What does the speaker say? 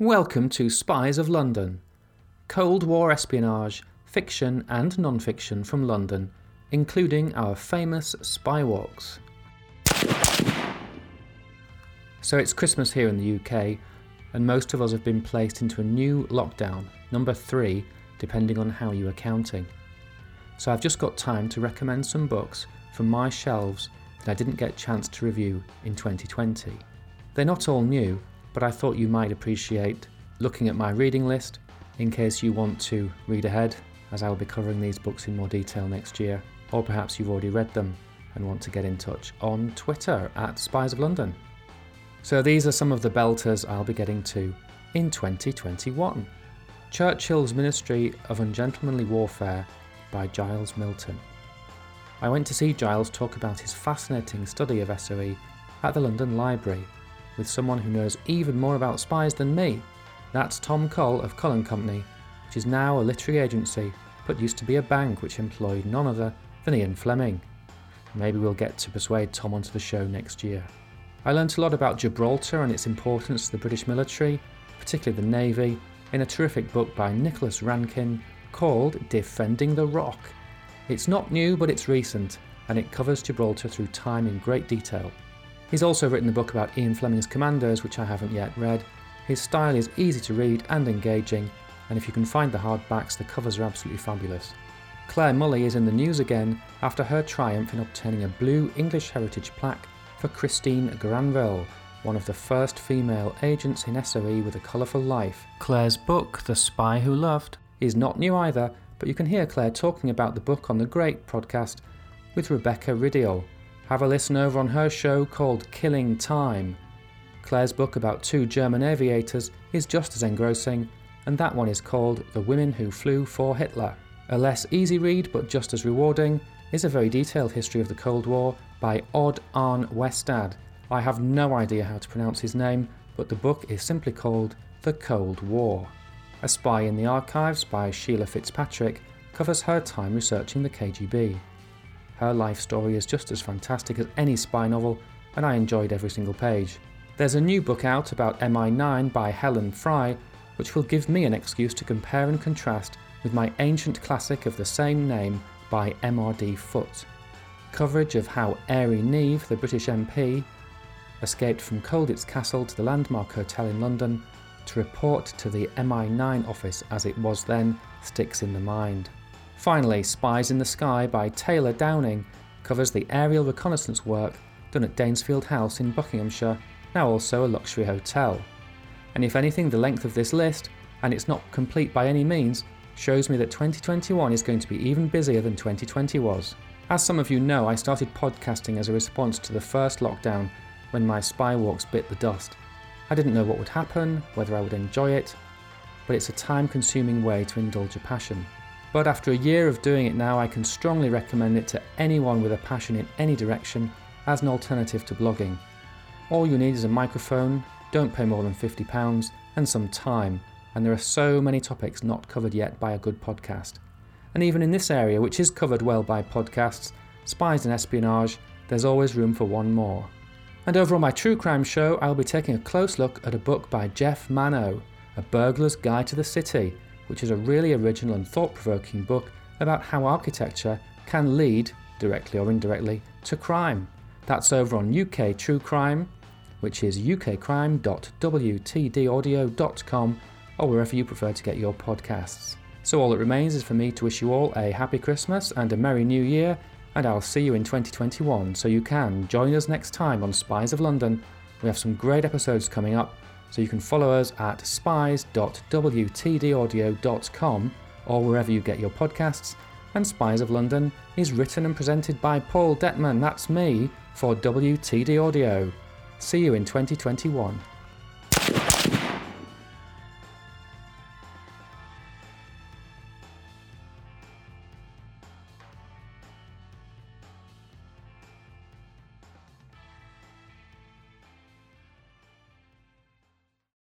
Welcome to Spies of London. Cold War espionage, fiction and non fiction from London, including our famous spy walks. So it's Christmas here in the UK, and most of us have been placed into a new lockdown, number three, depending on how you are counting. So I've just got time to recommend some books from my shelves that I didn't get a chance to review in 2020. They're not all new, but I thought you might appreciate looking at my reading list in case you want to read ahead, as I will be covering these books in more detail next year, or perhaps you've already read them and want to get in touch on Twitter at Spies of London. So these are some of the belters I'll be getting to in 2021. Churchill's Ministry of Ungentlemanly Warfare by Giles Milton. I went to see Giles talk about his fascinating study of SOE at the London Library with someone who knows even more about spies than me. That's Tom Cull of Cull & Company, which is now a literary agency, but used to be a bank which employed none other than Ian Fleming. Maybe we'll get to persuade Tom onto the show next year. I learnt a lot about Gibraltar and its importance to the British military, particularly the Navy, in a terrific book by Nicholas Rankin called Defending the Rock. It's not new, but it's recent, and it covers Gibraltar through time in great detail. He's also written a book about Ian Fleming's Commandos, which I haven't yet read. His style is easy to read and engaging, and if you can find the hardbacks, the covers are absolutely fabulous. Clare Mulley is in the news again after her triumph in obtaining a blue English Heritage plaque for Christine Granville, one of the first female agents in SOE with a colourful life. Clare's book, The Spy Who Loved, is not new either, but you can hear Claire talking about the book on the Great podcast with Rebecca Rideal, have a listen over on her show called Killing Time. Clare's book about two German aviators is just as engrossing, and that one is called The Women Who Flew for Hitler. A less easy read but just as rewarding is a very detailed history of the Cold War by Odd Arne Westad. I have no idea how to pronounce his name, but the book is simply called The Cold War. A Spy in the Archives by Sheila Fitzpatrick covers her time researching the KGB. Her life story is just as fantastic as any spy novel, and I enjoyed every single page. There's a new book out about MI9 by Helen Fry, which will give me an excuse to compare and contrast with my ancient classic of the same name by MRD Foote. Coverage of how Airey Neave, the British MP, escaped from Colditz Castle to the Landmark Hotel in London to report to the MI9 office as it was then sticks in the mind. Finally, Spies in the Sky by Taylor Downing covers the aerial reconnaissance work done at Danesfield House in Buckinghamshire, now also a luxury hotel. And if anything, the length of this list, and it's not complete by any means, shows me that 2021 is going to be even busier than 2020 was. As some of you know, I started podcasting as a response to the first lockdown when my spy walks bit the dust. I didn't know what would happen, whether I would enjoy it, but it's a time consuming way to indulge a passion. But after a year of doing it now, I can strongly recommend it to anyone with a passion in any direction as an alternative to blogging. All you need is a microphone, don't pay more than £50, and some time, and there are so many topics not covered yet by a good podcast. And even in this area, which is covered well by podcasts, spies and espionage, there's always room for one more. And over on my true crime show, I'll be taking a close look at a book by Geoff Manaugh, A Burglar's Guide to the City, which is a really original and thought provoking book about how architecture can lead, directly or indirectly, to crime. That's over on UK True Crime, which is ukcrime.wtdaudio.com or wherever you prefer to get your podcasts. So all that remains is for me to wish you all a happy Christmas and a Merry New Year, and I'll see you in 2021 so you can join us next time on Spies of London. We have some great episodes coming up, so you can follow us at spies.wtdaudio.com or wherever you get your podcasts. And Spies of London is written and presented by Paul Detman, that's me, for WTD Audio. See you in 2021.